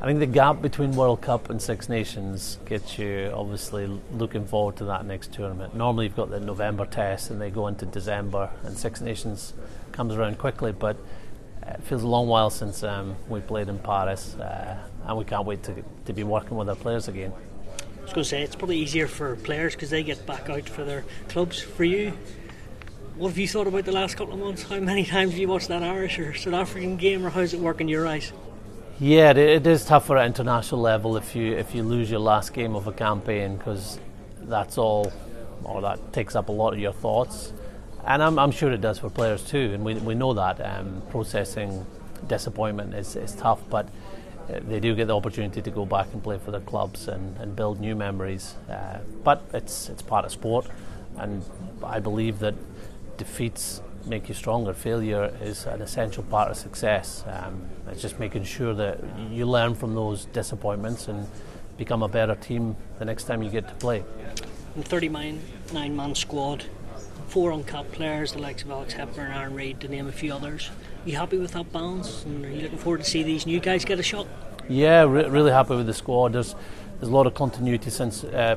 I think the gap between World Cup and Six Nations gets you obviously looking forward to that next tournament. Normally, you've got the November test and they go into December, and Six Nations comes around quickly. But it feels a long while since um, we played in Paris, uh, and we can't wait to, to be working with our players again. I was going to say it's probably easier for players because they get back out for their clubs. For you, what have you thought about the last couple of months? How many times have you watched that Irish or South African game, or how's it work in your eyes? Yeah, it, it is tougher at international level if you if you lose your last game of a campaign because that's all, or that takes up a lot of your thoughts, and I'm, I'm sure it does for players too, and we we know that um, processing disappointment is, is tough, but uh, they do get the opportunity to go back and play for their clubs and, and build new memories. Uh, but it's it's part of sport, and I believe that defeats make you stronger. Failure is an essential part of success. Um, it's just making sure that you learn from those disappointments and become a better team the next time you get to play. In 39 man squad, four uncapped players, the likes of Alex Hepburn, Aaron Reid, to name a few others. Are you happy with that balance? And are you looking forward to see these new guys get a shot? Yeah, re- really happy with the squad. There's there's a lot of continuity since uh,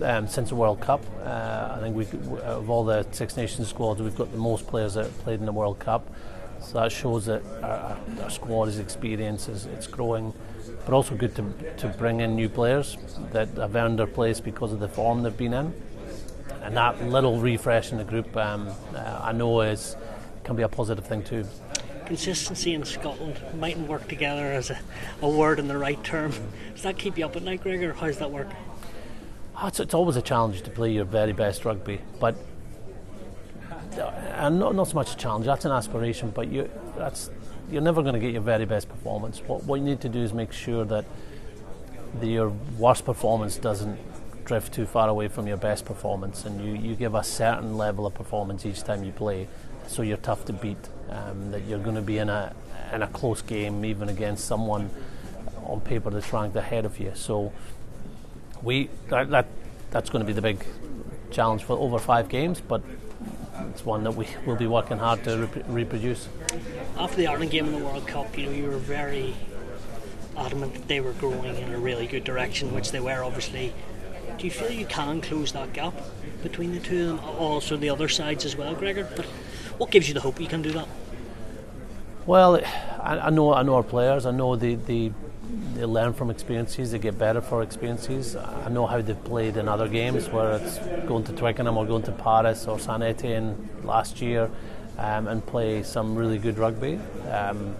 um, since the World Cup. Uh, I think we of all the Six Nations squads, we've got the most players that played in the World Cup. So that shows that our, our squad is experienced, is it's growing, but also good to to bring in new players that have earned their place because of the form they've been in, and that little refresh in the group, um, uh, I know is can be a positive thing too consistency in Scotland mightn't work together as a, a word in the right term. Does that keep you up at night, Greg, or how does that work? Oh, it's, it's, always a challenge to play your very best rugby, but and not, not so much a challenge. That's an aspiration, but you that's you're never going to get your very best performance. What what you need to do is make sure that the, your worst performance doesn't drift too far away from your best performance, and you, you give a certain level of performance each time you play, so you're tough to beat. Um, that you're going to be in a in a close game, even against someone on paper that's ranked ahead of you. So we that, that that's going to be the big challenge for over five games, but it's one that we will be working hard to rep- reproduce. After the Ireland game in the World Cup, you know you were very adamant that they were growing in a really good direction, which they were obviously. Do you feel you can close that gap between the two of them, also the other sides as well, Gregor? But what gives you the hope you can do that? Well, I, I know I know our players. I know they, they they learn from experiences. They get better for experiences. I know how they've played in other games, where it's going to Twickenham or going to Paris or Saint Etienne last year, um, and play some really good rugby. Um,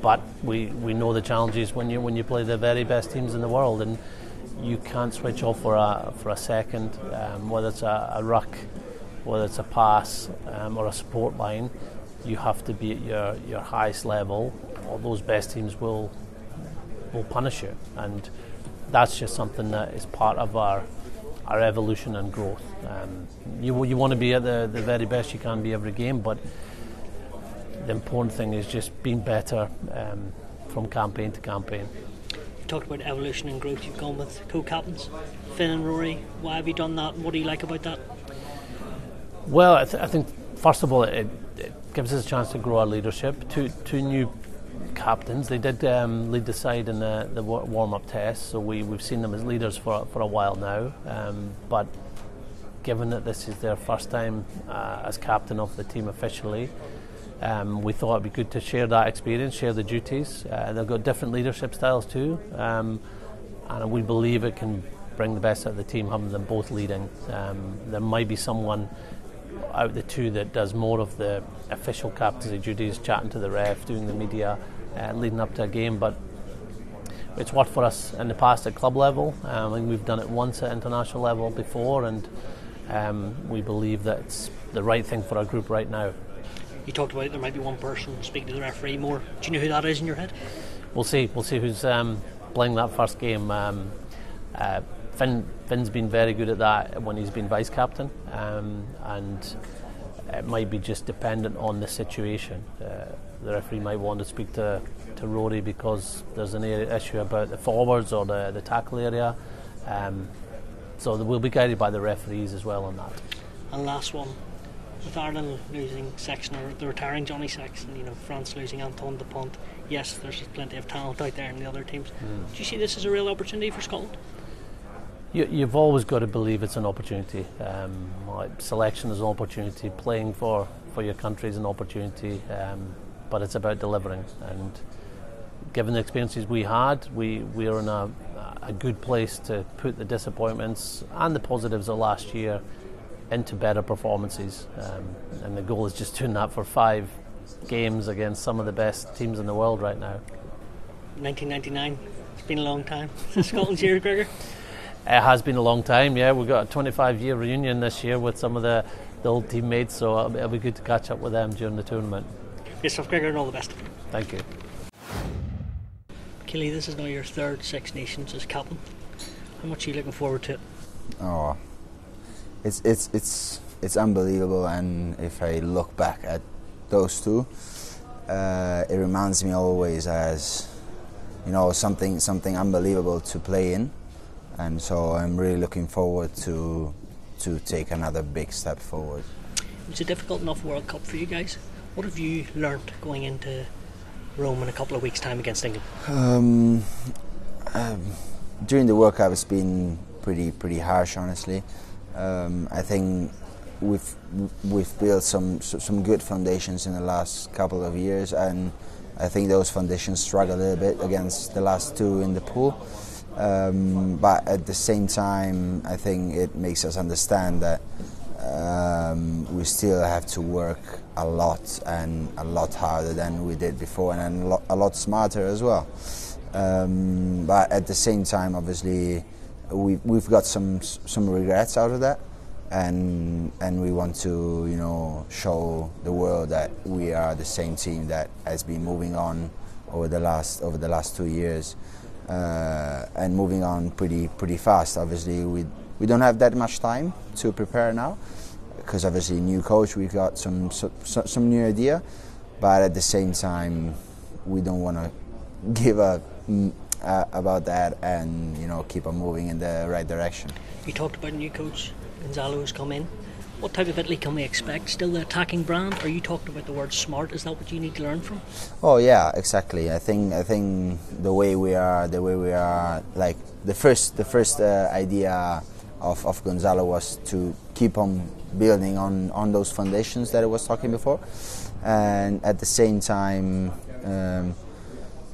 but we, we know the challenges when you when you play the very best teams in the world, and you can't switch off for a for a second, um, whether it's a, a, ruck, whether it's a pass um, or a support line. You have to be at your, your highest level, or those best teams will will punish you, and that's just something that is part of our our evolution and growth. Um, you you want to be at the, the very best you can be every game, but the important thing is just being better um, from campaign to campaign. Talked about evolution and growth. You've gone with co-captains, Finn and Rory. Why have you done that? What do you like about that? Well, I, th- I think first of all, it, it, gives us a chance to grow our leadership. Two two new captains. They did um, lead the side in the, the warm-up test, so we, we've seen them as leaders for, for a while now. Um, but given that this is their first time uh, as captain of the team officially, um, we thought it'd be good to share that experience, share the duties. Uh, they've got different leadership styles too, um, and we believe it can bring the best out of the team having them both leading. Um, there might be someone out of the two that does more of the official captaincy duties, chatting to the ref, doing the media, uh, leading up to a game. But it's worked for us in the past at club level. Um, I think we've done it once at international level before, and um, we believe that it's the right thing for our group right now. You talked about there might be one person speaking to the referee more. Do you know who that is in your head? We'll see. We'll see who's um, playing that first game. Um, uh, Finn, Finn's been very good at that when he's been vice captain, um, and it might be just dependent on the situation. Uh, the referee might want to speak to, to Rory because there's an issue about the forwards or the, the tackle area. Um, so we'll be guided by the referees as well on that. And last one, with Ireland losing Sexton or the retiring Johnny Sexton, you know, France losing Antoine Dupont, yes, there's plenty of talent out there in the other teams. Mm. Do you see this as a real opportunity for Scotland? You, have always got to believe it's an opportunity. Um, selection is an opportunity. Playing for, for your country is an opportunity. Um, but it's about delivering. And given the experiences we had, we, we are in a, a good place to put the disappointments and the positives of last year into better performances. Um, and the goal is just doing that for five games against some of the best teams in the world right now. 1999, it's been a long time since Scotland's year, Gregor. It has been a long time, yeah. We've got a 25 year reunion this year with some of the, the old teammates, so it'll, it'll be good to catch up with them during the tournament. Yourself, Gregor, and all the best. Thank you. Killy, this is now your third Six Nations as captain. How much are you looking forward to it? Oh, it's it's it's it's unbelievable. And if I look back at those two, uh, it reminds me always as you know something something unbelievable to play in, and so I'm really looking forward to to take another big step forward. It's a difficult enough World Cup for you guys. What have you learnt going into Rome in a couple of weeks' time against England? Um, um, during the World Cup, it's been pretty pretty harsh, honestly. Um, I think we've we've built some some good foundations in the last couple of years, and I think those foundations struggle a little bit against the last two in the pool. Um, but at the same time, I think it makes us understand that um, we still have to work a lot and a lot harder than we did before, and a lot, a lot smarter as well. Um, but at the same time, obviously, we, we've got some some regrets out of that, and and we want to you know show the world that we are the same team that has been moving on over the last over the last two years. Uh, and moving on pretty pretty fast. Obviously, we we don't have that much time to prepare now because obviously new coach, we've got some, some some new idea, but at the same time, we don't want to give up mm, uh, about that and you know keep on moving in the right direction. You talked about a new coach Gonzalo has come in. What type of Italy can we expect? Still the attacking brand? Are you talking about the word smart? Is that what you need to learn from? Oh yeah, exactly. I think I think the way we are, the way we are, like the first the first uh, idea of, of Gonzalo was to keep on building on, on those foundations that I was talking before, and at the same time, um,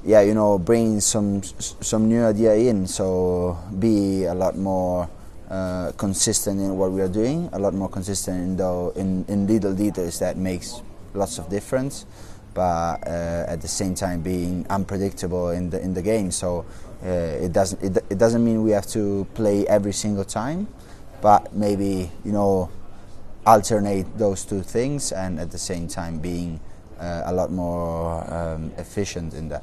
yeah, you know, bring some some new idea in. So be a lot more uh, consistent in what we are doing, a lot more consistent in, in, in little details that makes lots of difference, but uh, at the same time being unpredictable in the in the game. So uh, it doesn't it, it doesn't mean we have to play every single time, but maybe you know alternate those two things and at the same time being uh, a lot more um, efficient in that.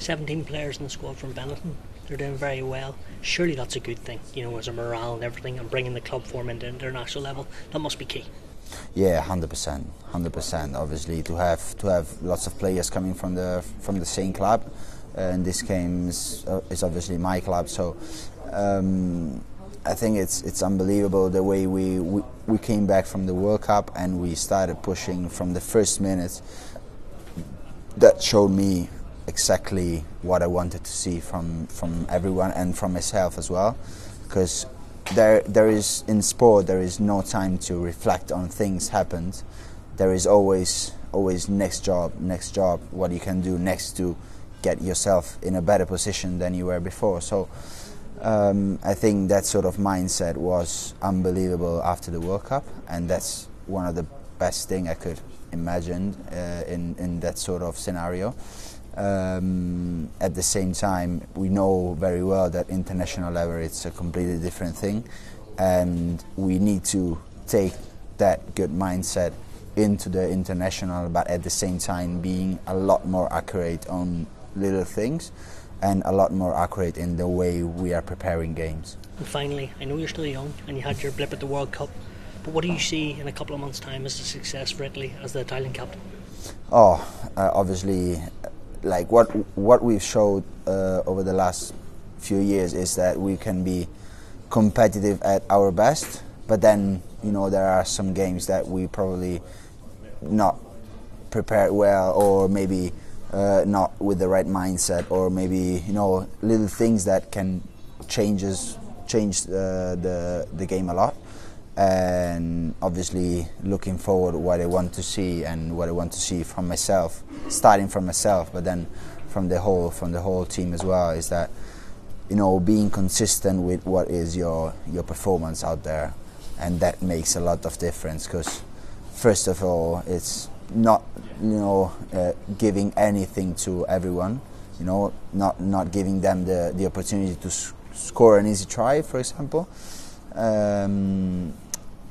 17 players in the squad from Benetton they're doing very well. Surely that's a good thing, you know, as a morale and everything, and bringing the club form into international level. That must be key. Yeah, hundred percent, hundred percent. Obviously, to have to have lots of players coming from the from the same club. Uh, in this case, uh, is obviously my club. So um, I think it's it's unbelievable the way we, we we came back from the World Cup and we started pushing from the first minute. That showed me exactly what I wanted to see from, from everyone and from myself as well. Because there, there is, in sport, there is no time to reflect on things happened. There is always, always next job, next job, what you can do next to get yourself in a better position than you were before. So um, I think that sort of mindset was unbelievable after the World Cup, and that's one of the best thing I could imagine uh, in, in that sort of scenario. Um, at the same time, we know very well that international level it's a completely different thing, and we need to take that good mindset into the international, but at the same time being a lot more accurate on little things and a lot more accurate in the way we are preparing games. And finally, I know you're still young and you had your blip at the World Cup, but what do you see in a couple of months' time as a success for Italy as the Italian captain? Oh, uh, obviously like what what we've showed uh, over the last few years is that we can be competitive at our best, but then you know there are some games that we probably not prepared well, or maybe uh, not with the right mindset, or maybe you know little things that can changes change uh, the the game a lot and obviously looking forward what I want to see and what I want to see from myself, starting from myself, but then from the whole from the whole team as well is that you know being consistent with what is your your performance out there, and that makes a lot of difference because first of all it's not you know uh, giving anything to everyone, you know not not giving them the the opportunity to score an easy try, for example. Um,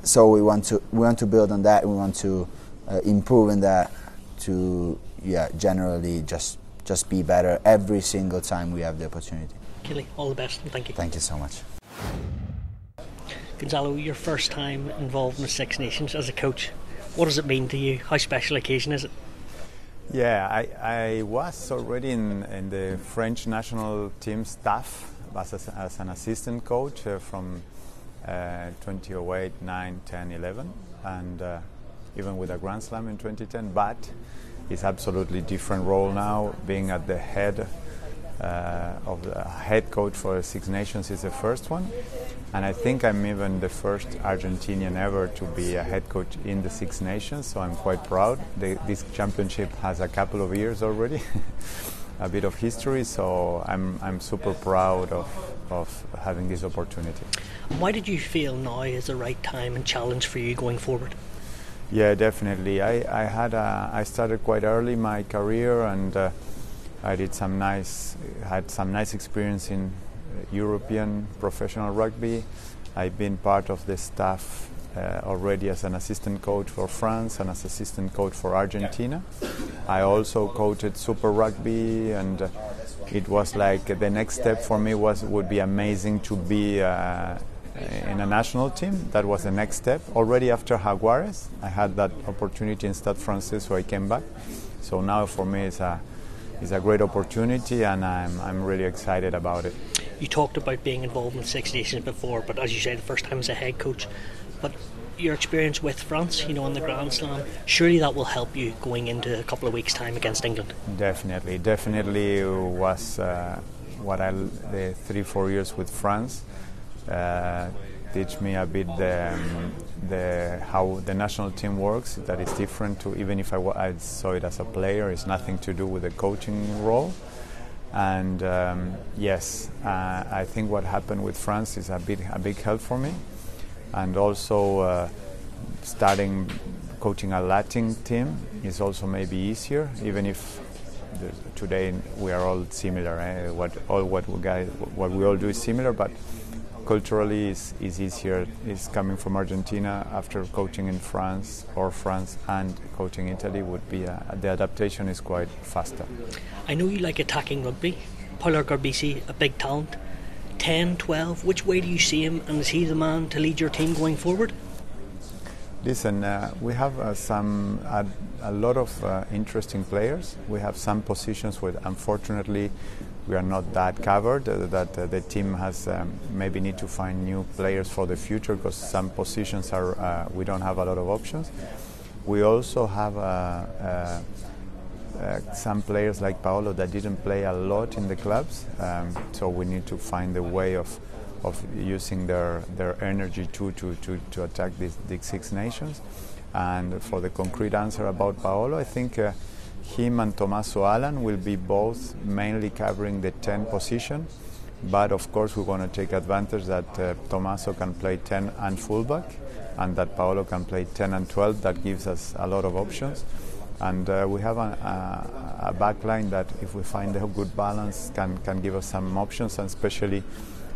so we want to we want to build on that. We want to uh, improve in that to yeah generally just just be better every single time we have the opportunity. Killy, all the best and thank you. Thank you so much. Gonzalo, your first time involved in the Six Nations as a coach. What does it mean to you? How special occasion is it? Yeah, I, I was already in, in the French national team staff as, a, as an assistant coach uh, from uh, 2008, 9, 10, 11, and uh, even with a Grand Slam in 2010. But it's absolutely different role now, being at the head uh, of the head coach for Six Nations is the first one, and I think I'm even the first Argentinian ever to be a head coach in the Six Nations. So I'm quite proud. The, this championship has a couple of years already, a bit of history. So I'm I'm super proud of of having this opportunity. Why did you feel now is the right time and challenge for you going forward? Yeah, definitely. I, I had a, I started quite early my career and. Uh, I did some nice, had some nice experience in European professional rugby. I've been part of the staff uh, already as an assistant coach for France and as assistant coach for Argentina. I also coached Super Rugby, and uh, it was like the next step for me was would be amazing to be. Uh, in a national team, that was the next step. Already after Jaguares, I had that opportunity in Stade Francais, so I came back. So now for me, it's a is a great opportunity, and I'm, I'm really excited about it. You talked about being involved in Six Nations before, but as you say, the first time as a head coach. But your experience with France, you know, on the Grand Slam, surely that will help you going into a couple of weeks' time against England. Definitely, definitely was uh, what I the three four years with France. Uh, teach me a bit the, um, the how the national team works. That is different to even if I, I, saw it as a player. It's nothing to do with the coaching role. And um, yes, uh, I think what happened with France is a big a big help for me, and also uh, starting coaching a Latin team is also maybe easier, even if today we are all similar. Eh? What all what we guys what we all do is similar, but culturally is, is easier is coming from Argentina after coaching in France or France and coaching Italy would be a, the adaptation is quite faster. I know you like attacking rugby. Paolo Garbisi, a big talent. 10, 12, which way do you see him and is he the man to lead your team going forward? Listen, uh, we have uh, some uh, a lot of uh, interesting players. We have some positions where, unfortunately, we are not that covered. Uh, that uh, the team has um, maybe need to find new players for the future because some positions are we don't have a lot of options. We also have uh, uh, uh, some players like Paolo that didn't play a lot in the clubs, um, so we need to find a way of of using their their energy to to to, to attack these, these Six Nations. And for the concrete answer about Paolo, I think him and Tommaso Allan will be both mainly covering the 10 position, but of course we're going to take advantage that uh, Tommaso can play 10 and fullback, and that Paolo can play 10 and 12. That gives us a lot of options, and uh, we have a, a, a back line that, if we find a good balance, can can give us some options, and especially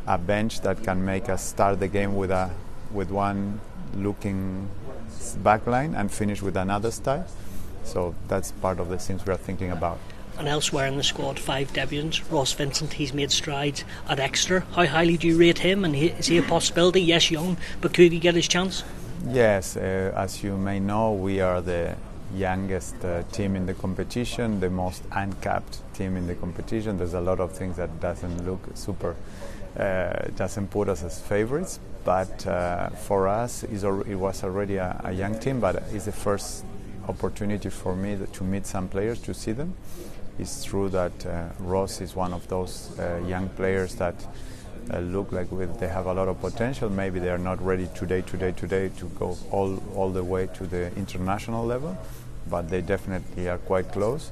a bench that can make us start the game with a with one looking back line and finish with another style. So that's part of the things we are thinking about. And elsewhere in the squad, five debuts. Ross Vintcent, he's made strides at Exeter. How highly do you rate him? And is he a possibility? Yes, young, but could he get his chance? Yes, uh, as you may know, we are the youngest uh, team in the competition, the most uncapped team in the competition. There's a lot of things that doesn't look super, uh, doesn't put us as favorites. But uh, for us, it was already a, a young team, but it's the first opportunity for me to meet some players, to see them. It's true that uh, Ross is one of those uh, young players that uh, look like with, they have a lot of potential. Maybe they are not ready today, today, today to go all, all the way to the international level, but they definitely are quite close.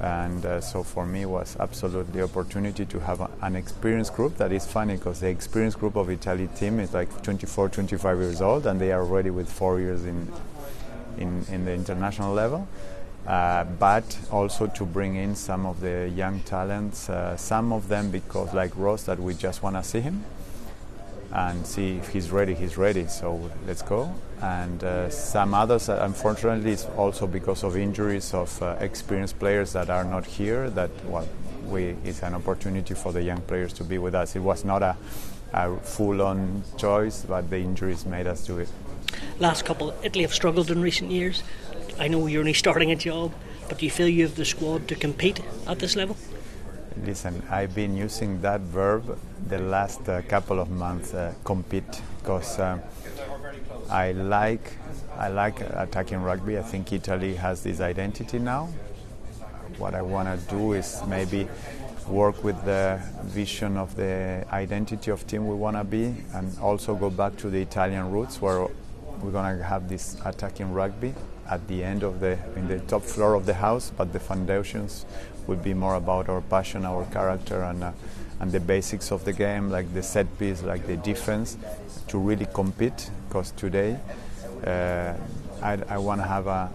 And uh, so for me was absolutely opportunity to have a, an experienced group. That is funny because the experienced group of Italy team is like 24, 25 years old, and they are already with four years in in, in the international level. Uh, but also to bring in some of the young talents, uh, some of them because like Ross that we just want to see him and see if he's ready, he's ready, so let's go. And uh, some others, uh, unfortunately, it's also because of injuries of uh, experienced players that are not here, that well, we, it's an opportunity for the young players to be with us. It was not a a full-on choice, but the injuries made us do it. Last couple, Italy have struggled in recent years. I know you're only starting a job, but do you feel you have the squad to compete at this level? Listen, I've been using that verb the last uh, couple of months, uh, compete, because uh, I like I like attacking rugby. I think Italy has this identity now. What I want to do is maybe work with the vision of the identity of team we want to be, and also go back to the Italian roots where we're going to have this attacking rugby at the end of the in the top floor of the house, but the foundations will be more about our passion, our character, and uh, and the basics of the game, like the set piece, like the defense, to really compete. Because today, uh, I, I want to have a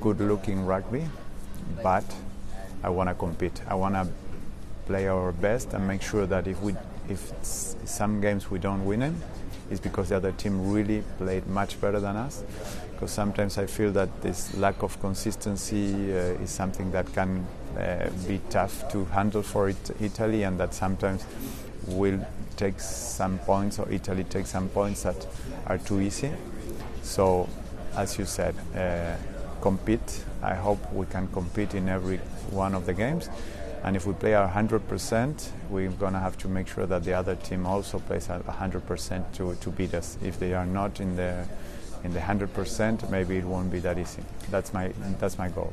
good-looking rugby, but I want to compete. I want to play our best and make sure that if we if some games we don't win it, it's because the other team really played much better than us because sometimes I feel that this lack of consistency uh, is something that can uh, be tough to handle for it, Italy, and that sometimes will take some points or Italy takes some points that are too easy. So, as you said, uh, compete. I hope we can compete in every one of the games. And if we play our 100%, we're going to have to make sure that the other team also plays at 100% to, to beat us. If they are not in the in the 100%, maybe it won't be that easy. That's my that's my goal.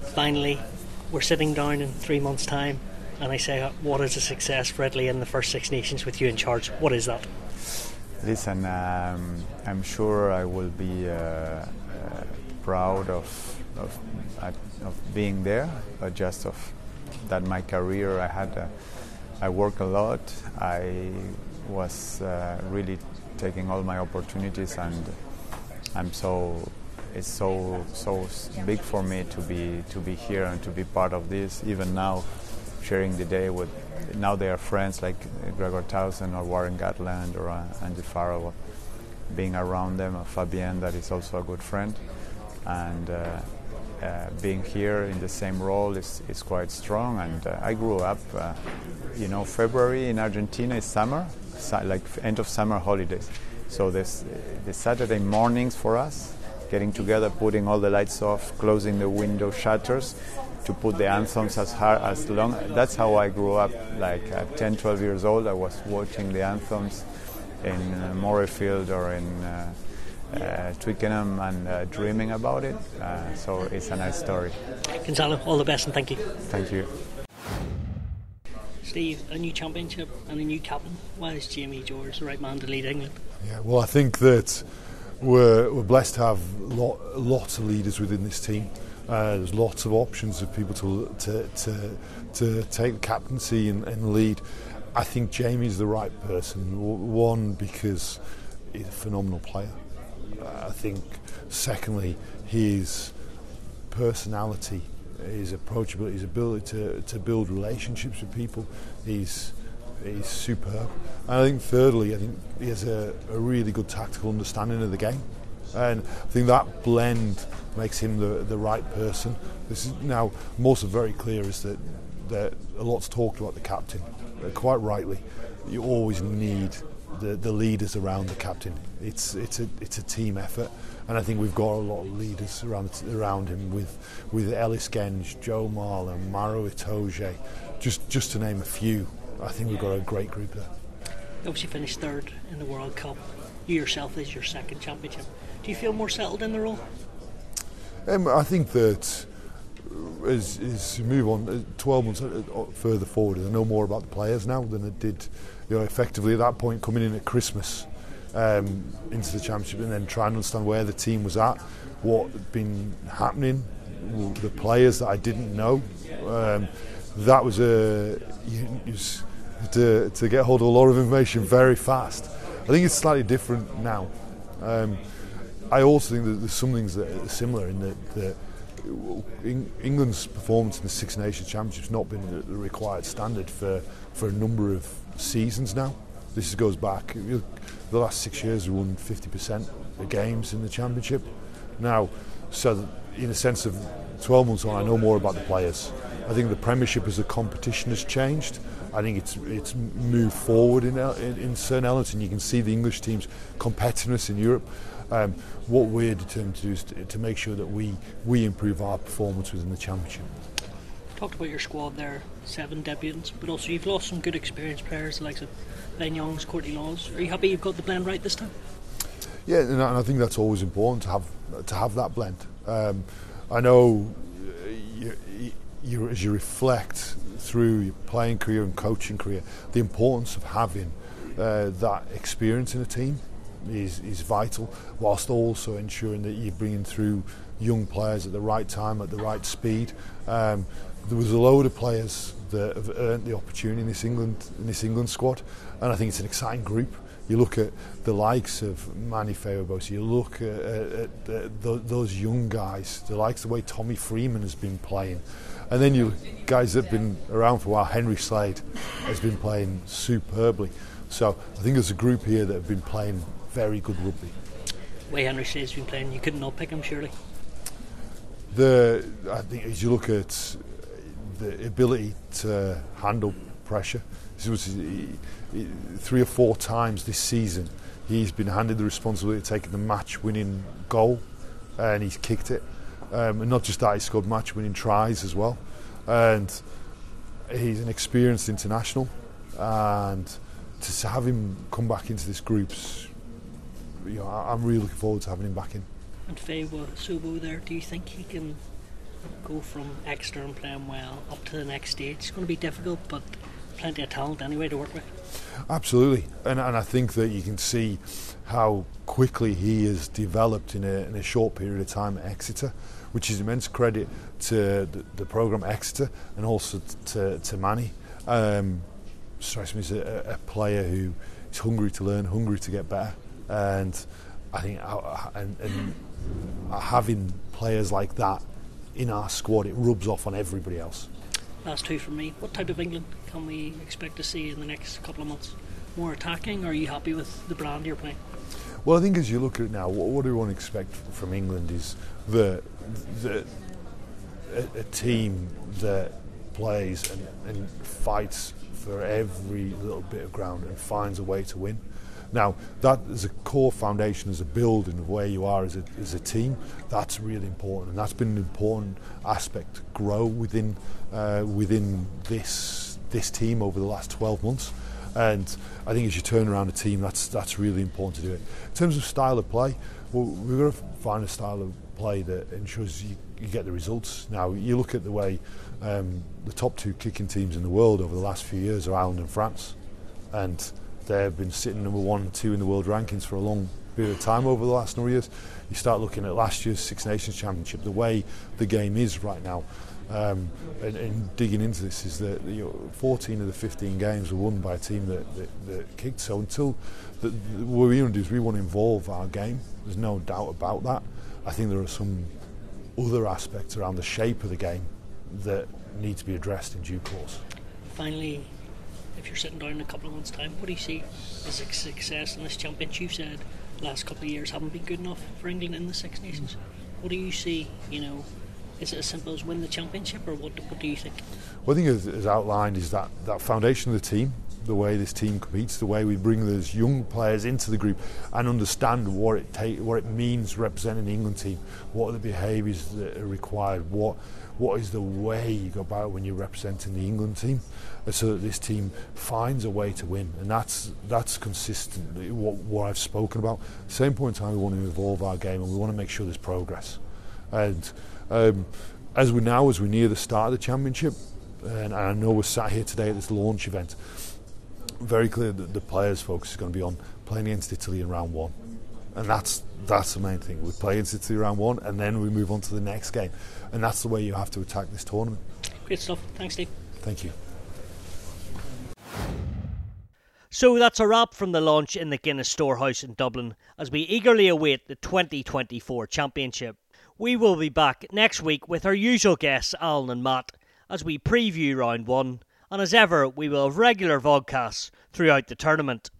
Finally, we're sitting down in three months' time, and I say, "What is a success for in the first Six Nations with you in charge? What is that?" Listen, um, I'm sure I will be uh, uh, proud of of, uh, of being there, but just of that my career I had. Uh, I work a lot. I was uh, really taking all my opportunities and I'm so it's so so big for me to be to be here and to be part of this. Even now, sharing the day with now they are friends like Gregor Townsend or Warren Gatland or uh, Andy Farrell. Being around them, uh, Fabien, that is also a good friend, and uh, uh, being here in the same role is, is quite strong. And uh, I grew up, uh, you know, February in Argentina is summer, like end of summer holidays. So this the Saturday mornings for us, getting together, putting all the lights off, closing the window shutters, to put the anthems as hard as long. That's how I grew up. Like at 10, 12 years old, I was watching the anthems in uh, Murrayfield or in uh, uh, Twickenham and uh, dreaming about it. Uh, so it's a nice story. Gonzalo, all the best and thank you. Thank you. Steve, a new championship and a new captain. Why is Jamie George the right man to lead England? Yeah, well, I think that we're, we're blessed to have lot, lots of leaders within this team. Uh, there's lots of options of people to to to, to take the captaincy and, and lead. I think Jamie's the right person. One because he's a phenomenal player. I think secondly his personality, his approachability, his ability to, to build relationships with people. He's he's superb. And I think thirdly, I think he has a, a really good tactical understanding of the game. And I think that blend makes him the, the right person. This is now also very clear is that, that a lot's talked about the captain, uh, quite rightly. You always need the, the leaders around the captain. It's it's a it's a team effort, and I think we've got a lot of leaders around around him with with Ellis Genge, Joe Marler, Maro Itoje, just just to name a few. I think we've got a great group there. You obviously finished third in the World Cup. You yourself is your second championship. Do you feel more settled in the role? Um, I think that as, as you move on, uh, 12 months uh, further forward, I know more about the players now than I did, you know, effectively at that point coming in at Christmas um, into the championship and then trying to understand where the team was at, what had been happening, the players that I didn't know. Um, that was a you, you, to to get hold of a lot of information very fast. I think it's slightly different now. Um, I also think that there's some things that are similar in that, that England's performance in the Six Nations Championship has not been the required standard for, for a number of seasons now. This goes back, the last six years we won 50% of games in the Championship. Now, so in a sense of 12 months on, I know more about the players. I think the Premiership as a competition has changed. I think it's it's moved forward in, in, in certain elements, and you can see the English team's competitiveness in Europe. Um, what we're determined to do is to, to, make sure that we we improve our performance within the championship. Talked about your squad there, seven debutants, but also you've lost some good experienced players like Ben Youngs, Courtney Lawes. Are you happy you've got the blend right this time? Yeah, and I think that's always important to have to have that blend. Um, I know you, you, as you reflect through your playing career and coaching career, the importance of having uh, that experience in a team is, is vital, whilst also ensuring that you're bringing through young players at the right time, at the right speed. Um, there was a load of players that have earned the opportunity in this England in this England squad, and I think it's an exciting group. You look at the likes of Manny Feyi-Waboso, you look at, at, at those young guys, the likes of the way Tommy Freeman has been playing. And then you guys that have been around for a while, Henry Slade has been playing superbly. So I think there's a group here that have been playing very good rugby. Way Henry Slade's been playing, you couldn't not pick him, surely. The I think as you look at the ability to handle pressure, this was he, he, three or four times this season. He's been handed the responsibility of taking the match-winning goal, and he's kicked it. Um, and not just that, he scored match-winning tries as well. And he's an experienced international, and to have him come back into this group's, you know, I'm really looking forward to having him back in. And Favour Subo there, do you think he can go from Exeter and playing well up to the next stage? It's going to be difficult, but plenty of talent anyway to work with. Absolutely, and, and I think that you can see how quickly he has developed in a, in a short period of time at Exeter, which is immense credit to the, the programme Exeter and also to, to Manny. Um, strikes me as a, a, player who is hungry to learn, hungry to get better, and I think and, and having players like that in our squad, it rubs off on everybody else. Last two from me. What type of England can we expect to see in the next couple of months? More attacking, or are you happy with the brand you're playing? Well, I think as you look at it now, what, what do we want to expect from England is the, a, a team that plays and, and fights for every little bit of ground and finds a way to win. Now, that is a core foundation as a building of where you are as a, as a team. That's really important, and that's been an important aspect to grow within uh, within this this team over the last 12 months. And I think as you turn around a team, that's that's really important to do it. In terms of style of play, well, we've got to find a style of play that ensures you, you get the results. Now, you look at the way um, the top two kicking teams in the world over the last few years are Ireland and France, and they've been sitting number one and two in the world rankings for a long period of time over the last number of years. You start looking at last year's Six Nations Championship, the way the game is right now, um, and, and, digging into this is that you know, 14 of the 15 games were won by a team that, that, that kicked. So until the, the, what we want to do is we want to involve our game. There's no doubt about that. I think there are some other aspects around the shape of the game that need to be addressed in due course. Finally, if you're sitting down in a couple of months' time, what do you see as a success in this championship? You said last couple of years haven't been good enough for England in the Six Nations. Mm. What do you see? You know, is it as simple as win the championship, or what? What do you think? Well, I think as, as outlined is that that foundation of the team, the way this team competes, the way we bring those young players into the group and understand what it take, what it means representing the England team, what are the behaviours that are required, what what is the way you go about when you're representing the England team, so that this team finds a way to win, and that's that's consistently what, what I've spoken about. At the same point in time, we want to evolve our game, and we want to make sure there's progress. And um, as we now, as we near the start of the championship, and I know we're sat here today at this launch event, very clear that the players' focus is going to be on playing against Italy in round one, and that's that's the main thing. We play against Italy round one, and then we move on to the next game and that's the way you have to attack this tournament. Great stuff. Thanks, Steve. Thank you. So that's a wrap from the launch in the Guinness Storehouse in Dublin as we eagerly await the 2024 Championship. We will be back next week with our usual guests, Alan and Matt, as we preview round one, and as ever, we will have regular vodcasts throughout the tournament.